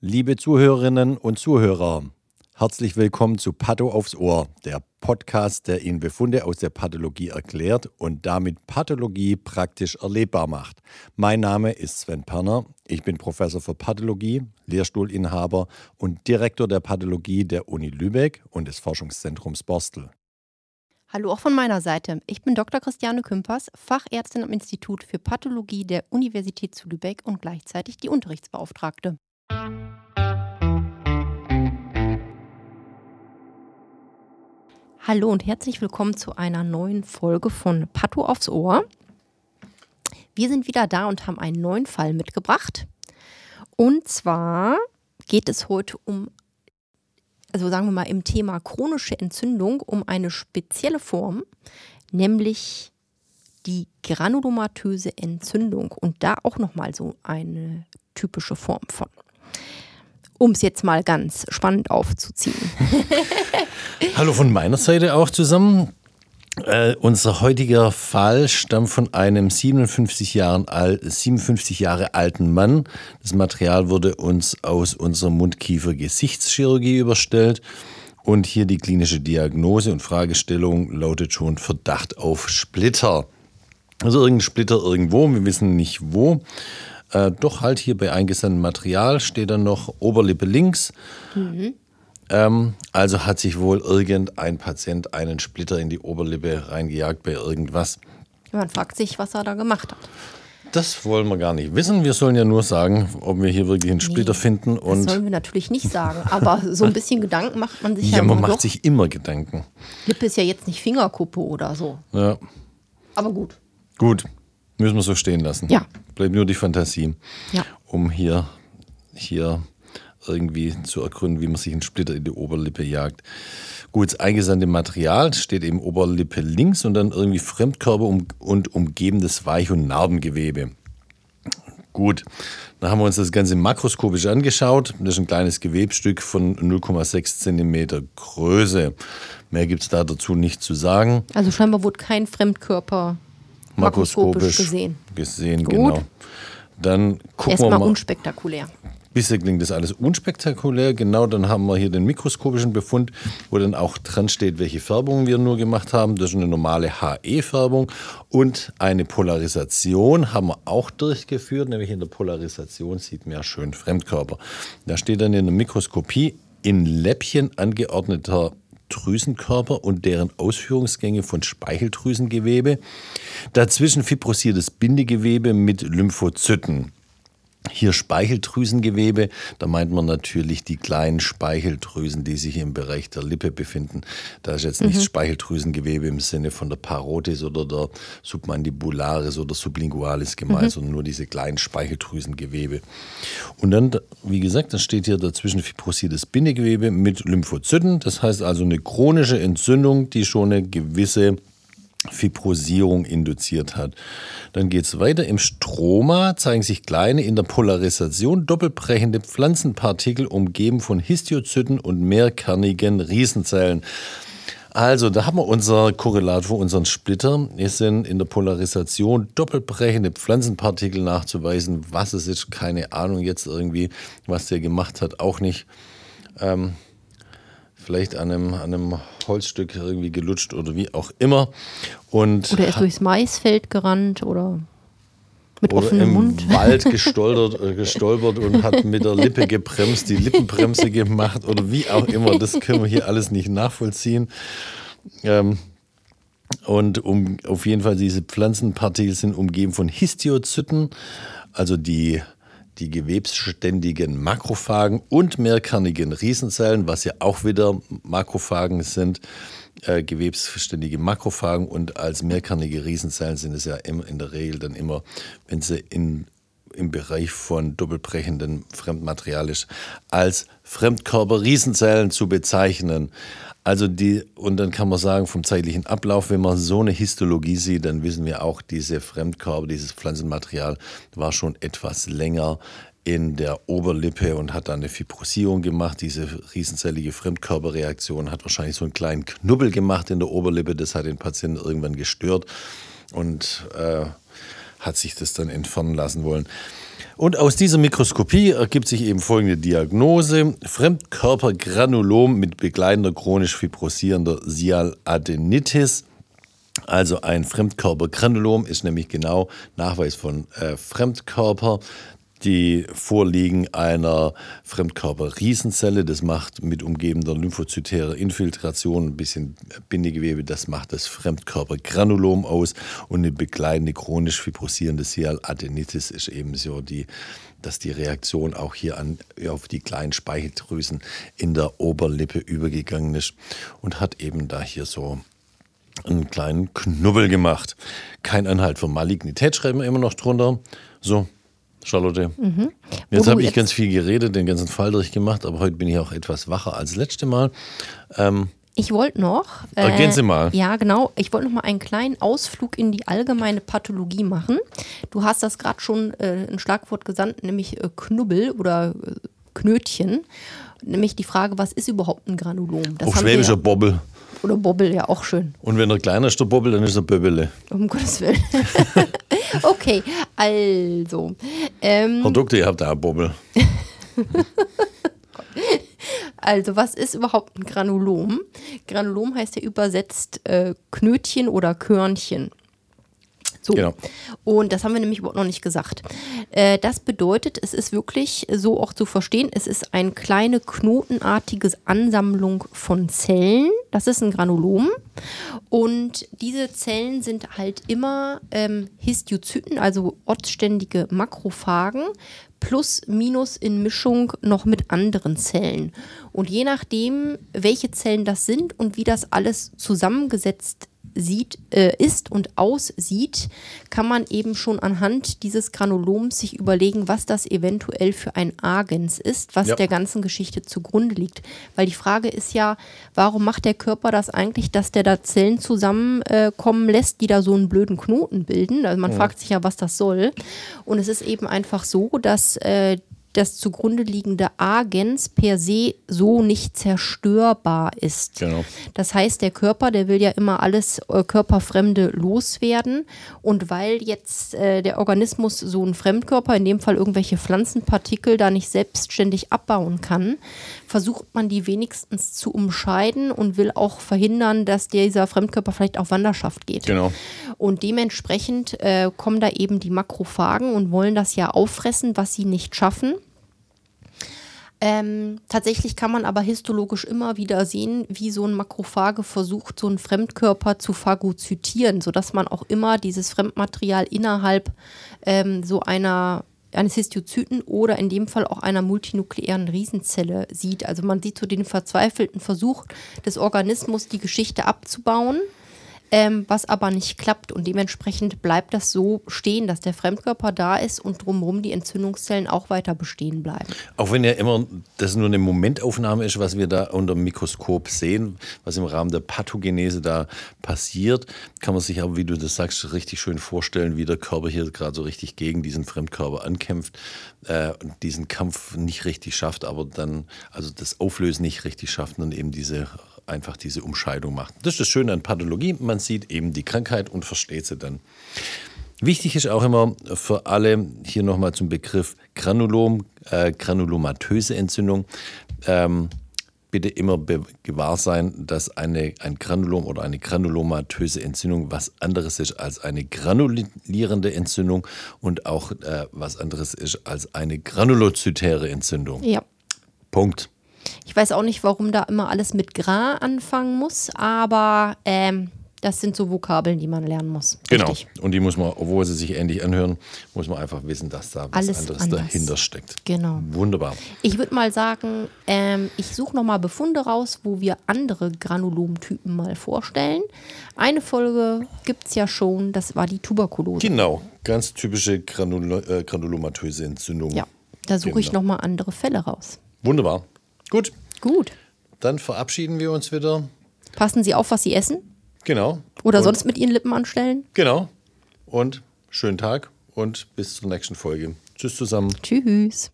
Liebe Zuhörerinnen und Zuhörer, herzlich willkommen zu Patho aufs Ohr, der Podcast, der Ihnen Befunde aus der Pathologie erklärt und damit Pathologie praktisch erlebbar macht. Mein Name ist Sven Perner, ich bin Professor für Pathologie, Lehrstuhlinhaber und Direktor der Pathologie der Uni Lübeck und des Forschungszentrums Borstel. Hallo auch von meiner Seite. Ich bin Dr. Christiane Kümpers, Fachärztin am Institut für Pathologie der Universität zu Lübeck und gleichzeitig die Unterrichtsbeauftragte. Hallo und herzlich willkommen zu einer neuen Folge von Patto aufs Ohr. Wir sind wieder da und haben einen neuen Fall mitgebracht. Und zwar geht es heute um, also sagen wir mal im Thema chronische Entzündung, um eine spezielle Form, nämlich die granulomatöse Entzündung und da auch nochmal so eine typische Form von um es jetzt mal ganz spannend aufzuziehen. Hallo von meiner Seite auch zusammen. Äh, unser heutiger Fall stammt von einem 57, Jahren alt, 57 Jahre alten Mann. Das Material wurde uns aus unserer Mundkiefer-Gesichtschirurgie überstellt. Und hier die klinische Diagnose und Fragestellung lautet schon Verdacht auf Splitter. Also irgendein Splitter irgendwo, wir wissen nicht wo. Äh, doch halt hier bei eingesandtem Material steht dann noch Oberlippe links. Mhm. Ähm, also hat sich wohl irgendein Patient einen Splitter in die Oberlippe reingejagt bei irgendwas. Man fragt sich, was er da gemacht hat. Das wollen wir gar nicht wissen. Wir sollen ja nur sagen, ob wir hier wirklich einen Splitter nee, finden. Und das sollen wir natürlich nicht sagen. Aber so ein bisschen Gedanken macht man sich ja. Ja, man macht doch. sich immer Gedanken. Lippe ist ja jetzt nicht Fingerkuppe oder so. Ja. Aber gut. Gut. Müssen wir so stehen lassen. Ja. Bleibt nur die Fantasie, ja. um hier, hier irgendwie zu ergründen, wie man sich einen Splitter in die Oberlippe jagt. Gut, das eingesandte Material steht eben Oberlippe links und dann irgendwie Fremdkörper und umgebendes Weich- und Narbengewebe. Gut, dann haben wir uns das Ganze makroskopisch angeschaut. Das ist ein kleines Gewebstück von 0,6 cm Größe. Mehr gibt es da dazu nicht zu sagen. Also scheinbar wurde kein Fremdkörper makroskopisch gesehen. Gesehen, Gut. genau. Dann gucken Erstmal wir mal. unspektakulär. Bisher klingt das alles unspektakulär. Genau, dann haben wir hier den mikroskopischen Befund, wo dann auch dran steht, welche Färbungen wir nur gemacht haben. Das ist eine normale HE-Färbung. Und eine Polarisation haben wir auch durchgeführt, nämlich in der Polarisation sieht man ja schön Fremdkörper. Da steht dann in der Mikroskopie in Läppchen angeordneter Drüsenkörper und deren Ausführungsgänge von Speicheldrüsengewebe. Dazwischen fibrosiertes Bindegewebe mit Lymphozyten. Hier Speicheldrüsengewebe, da meint man natürlich die kleinen Speicheldrüsen, die sich im Bereich der Lippe befinden. Da ist jetzt nicht mhm. Speicheldrüsengewebe im Sinne von der Parotis oder der Submandibularis oder Sublingualis gemeint, mhm. sondern nur diese kleinen Speicheldrüsengewebe. Und dann, wie gesagt, dann steht hier dazwischen fibrosiertes Bindegewebe mit Lymphozyten. Das heißt also eine chronische Entzündung, die schon eine gewisse Fibrosierung induziert hat. Dann geht es weiter. Im Stroma zeigen sich kleine in der Polarisation doppelbrechende Pflanzenpartikel umgeben von Histiozyten und mehrkernigen Riesenzellen. Also, da haben wir unser Korrelat für unseren Splitter. Es sind in der Polarisation doppelbrechende Pflanzenpartikel nachzuweisen. Was es ist, keine Ahnung jetzt irgendwie, was der gemacht hat, auch nicht. Ähm, vielleicht an einem, an einem Holzstück irgendwie gelutscht oder wie auch immer. Und oder er ist durchs Maisfeld gerannt oder mit oder offenem im Mund. Wald gestolpert, äh, gestolpert und hat mit der Lippe gebremst, die Lippenbremse gemacht oder wie auch immer. Das können wir hier alles nicht nachvollziehen. Ähm, und um, auf jeden Fall, diese Pflanzenpartikel sind umgeben von Histiozyten, also die die gewebsständigen Makrophagen und mehrkernigen Riesenzellen, was ja auch wieder Makrophagen sind, äh, gewebsständige Makrophagen. Und als mehrkernige Riesenzellen sind es ja immer in der Regel dann immer, wenn sie in, im Bereich von doppelbrechenden Fremdmaterial ist, als Fremdkörper-Riesenzellen zu bezeichnen. Also die, und dann kann man sagen, vom zeitlichen Ablauf, wenn man so eine Histologie sieht, dann wissen wir auch, diese Fremdkörper, dieses Pflanzenmaterial war schon etwas länger in der Oberlippe und hat dann eine Fibrosierung gemacht. Diese riesenzellige Fremdkörperreaktion hat wahrscheinlich so einen kleinen Knubbel gemacht in der Oberlippe. Das hat den Patienten irgendwann gestört und äh, hat sich das dann entfernen lassen wollen. Und aus dieser Mikroskopie ergibt sich eben folgende Diagnose. Fremdkörpergranulom mit begleitender chronisch fibrosierender Sialadenitis. Also ein Fremdkörpergranulom ist nämlich genau Nachweis von äh, Fremdkörper, die Vorliegen einer Fremdkörperriesenzelle. Das macht mit umgebender lymphozytärer Infiltration ein bisschen Bindegewebe. Das macht das Fremdkörpergranulom aus. Und eine begleitende chronisch fibrosierende Sialadenitis ist eben so die dass die Reaktion auch hier an, auf die kleinen Speicheldrüsen in der Oberlippe übergegangen ist und hat eben da hier so einen kleinen Knubbel gemacht. Kein Anhalt für Malignität schreiben wir immer noch drunter. So, Charlotte. Mhm. Jetzt habe ich jetzt ganz viel geredet, den ganzen Fall durchgemacht, aber heute bin ich auch etwas wacher als letzte Mal. Ähm, ich wollte noch. Äh, Ergänze mal. Ja, genau. Ich wollte noch mal einen kleinen Ausflug in die allgemeine Pathologie machen. Du hast das gerade schon äh, ein Schlagwort gesandt, nämlich äh, Knubbel oder äh, Knötchen. Nämlich die Frage, was ist überhaupt ein Granulom? Das Auf schwäbischer Bobbel. Oder Bobbel, ja, auch schön. Und wenn er kleiner ist, der Bobbel, dann ist er Böbbele. Um Gottes Willen. okay, also. Ähm, Doktor, ihr habt da Bobbel. Also, was ist überhaupt ein Granulom? Granulom heißt ja übersetzt äh, Knötchen oder Körnchen. So. Genau. Und das haben wir nämlich überhaupt noch nicht gesagt. Äh, das bedeutet, es ist wirklich so auch zu verstehen, es ist eine kleine knotenartige Ansammlung von Zellen. Das ist ein Granulom. Und diese Zellen sind halt immer ähm, Histiozyten, also ortsständige Makrophagen, plus minus in Mischung noch mit anderen Zellen. Und je nachdem, welche Zellen das sind und wie das alles zusammengesetzt ist, sieht, äh, ist und aussieht, kann man eben schon anhand dieses Granuloms sich überlegen, was das eventuell für ein Agens ist, was ja. der ganzen Geschichte zugrunde liegt. Weil die Frage ist ja, warum macht der Körper das eigentlich, dass der da Zellen zusammenkommen äh, lässt, die da so einen blöden Knoten bilden? Also man ja. fragt sich ja, was das soll. Und es ist eben einfach so, dass äh, das zugrunde liegende Agens per se so nicht zerstörbar ist. Genau. Das heißt, der Körper, der will ja immer alles äh, Körperfremde loswerden. Und weil jetzt äh, der Organismus so einen Fremdkörper, in dem Fall irgendwelche Pflanzenpartikel, da nicht selbstständig abbauen kann, versucht man die wenigstens zu umscheiden und will auch verhindern, dass dieser Fremdkörper vielleicht auf Wanderschaft geht. Genau. Und dementsprechend äh, kommen da eben die Makrophagen und wollen das ja auffressen, was sie nicht schaffen. Ähm, tatsächlich kann man aber histologisch immer wieder sehen, wie so ein Makrophage versucht, so einen Fremdkörper zu phagozytieren, sodass man auch immer dieses Fremdmaterial innerhalb ähm, so einer eines Histiozyten oder in dem Fall auch einer multinukleären Riesenzelle sieht. Also man sieht so den verzweifelten Versuch des Organismus, die Geschichte abzubauen ähm, was aber nicht klappt. Und dementsprechend bleibt das so stehen, dass der Fremdkörper da ist und drumherum die Entzündungszellen auch weiter bestehen bleiben. Auch wenn ja immer das nur eine Momentaufnahme ist, was wir da unter dem Mikroskop sehen, was im Rahmen der Pathogenese da passiert, kann man sich aber, wie du das sagst, richtig schön vorstellen, wie der Körper hier gerade so richtig gegen diesen Fremdkörper ankämpft äh, und diesen Kampf nicht richtig schafft, aber dann, also das Auflösen nicht richtig schafft und eben diese einfach diese Umscheidung macht. Das ist das Schöne an Pathologie. Man sieht eben die Krankheit und versteht sie dann. Wichtig ist auch immer für alle hier nochmal zum Begriff Granulom, äh, granulomatöse Entzündung. Ähm, bitte immer gewahr sein, dass eine, ein Granulom oder eine granulomatöse Entzündung was anderes ist als eine granulierende Entzündung und auch äh, was anderes ist als eine granulozytäre Entzündung. Ja. Punkt. Ich weiß auch nicht, warum da immer alles mit Gra anfangen muss, aber ähm, das sind so Vokabeln, die man lernen muss. Genau. Und die muss man, obwohl sie sich ähnlich anhören, muss man einfach wissen, dass da was Alles anderes anders. dahinter steckt. Genau. Wunderbar. Ich würde mal sagen, ähm, ich suche nochmal Befunde raus, wo wir andere Granulomtypen mal vorstellen. Eine Folge gibt es ja schon, das war die Tuberkulose. Genau, ganz typische Granul äh, granulomatöse Entzündung. Ja, da suche genau. ich nochmal andere Fälle raus. Wunderbar. Gut. Gut. Dann verabschieden wir uns wieder. Passen Sie auf, was Sie essen? Genau. Oder und sonst mit Ihren Lippen anstellen? Genau. Und schönen Tag und bis zur nächsten Folge. Tschüss zusammen. Tschüss.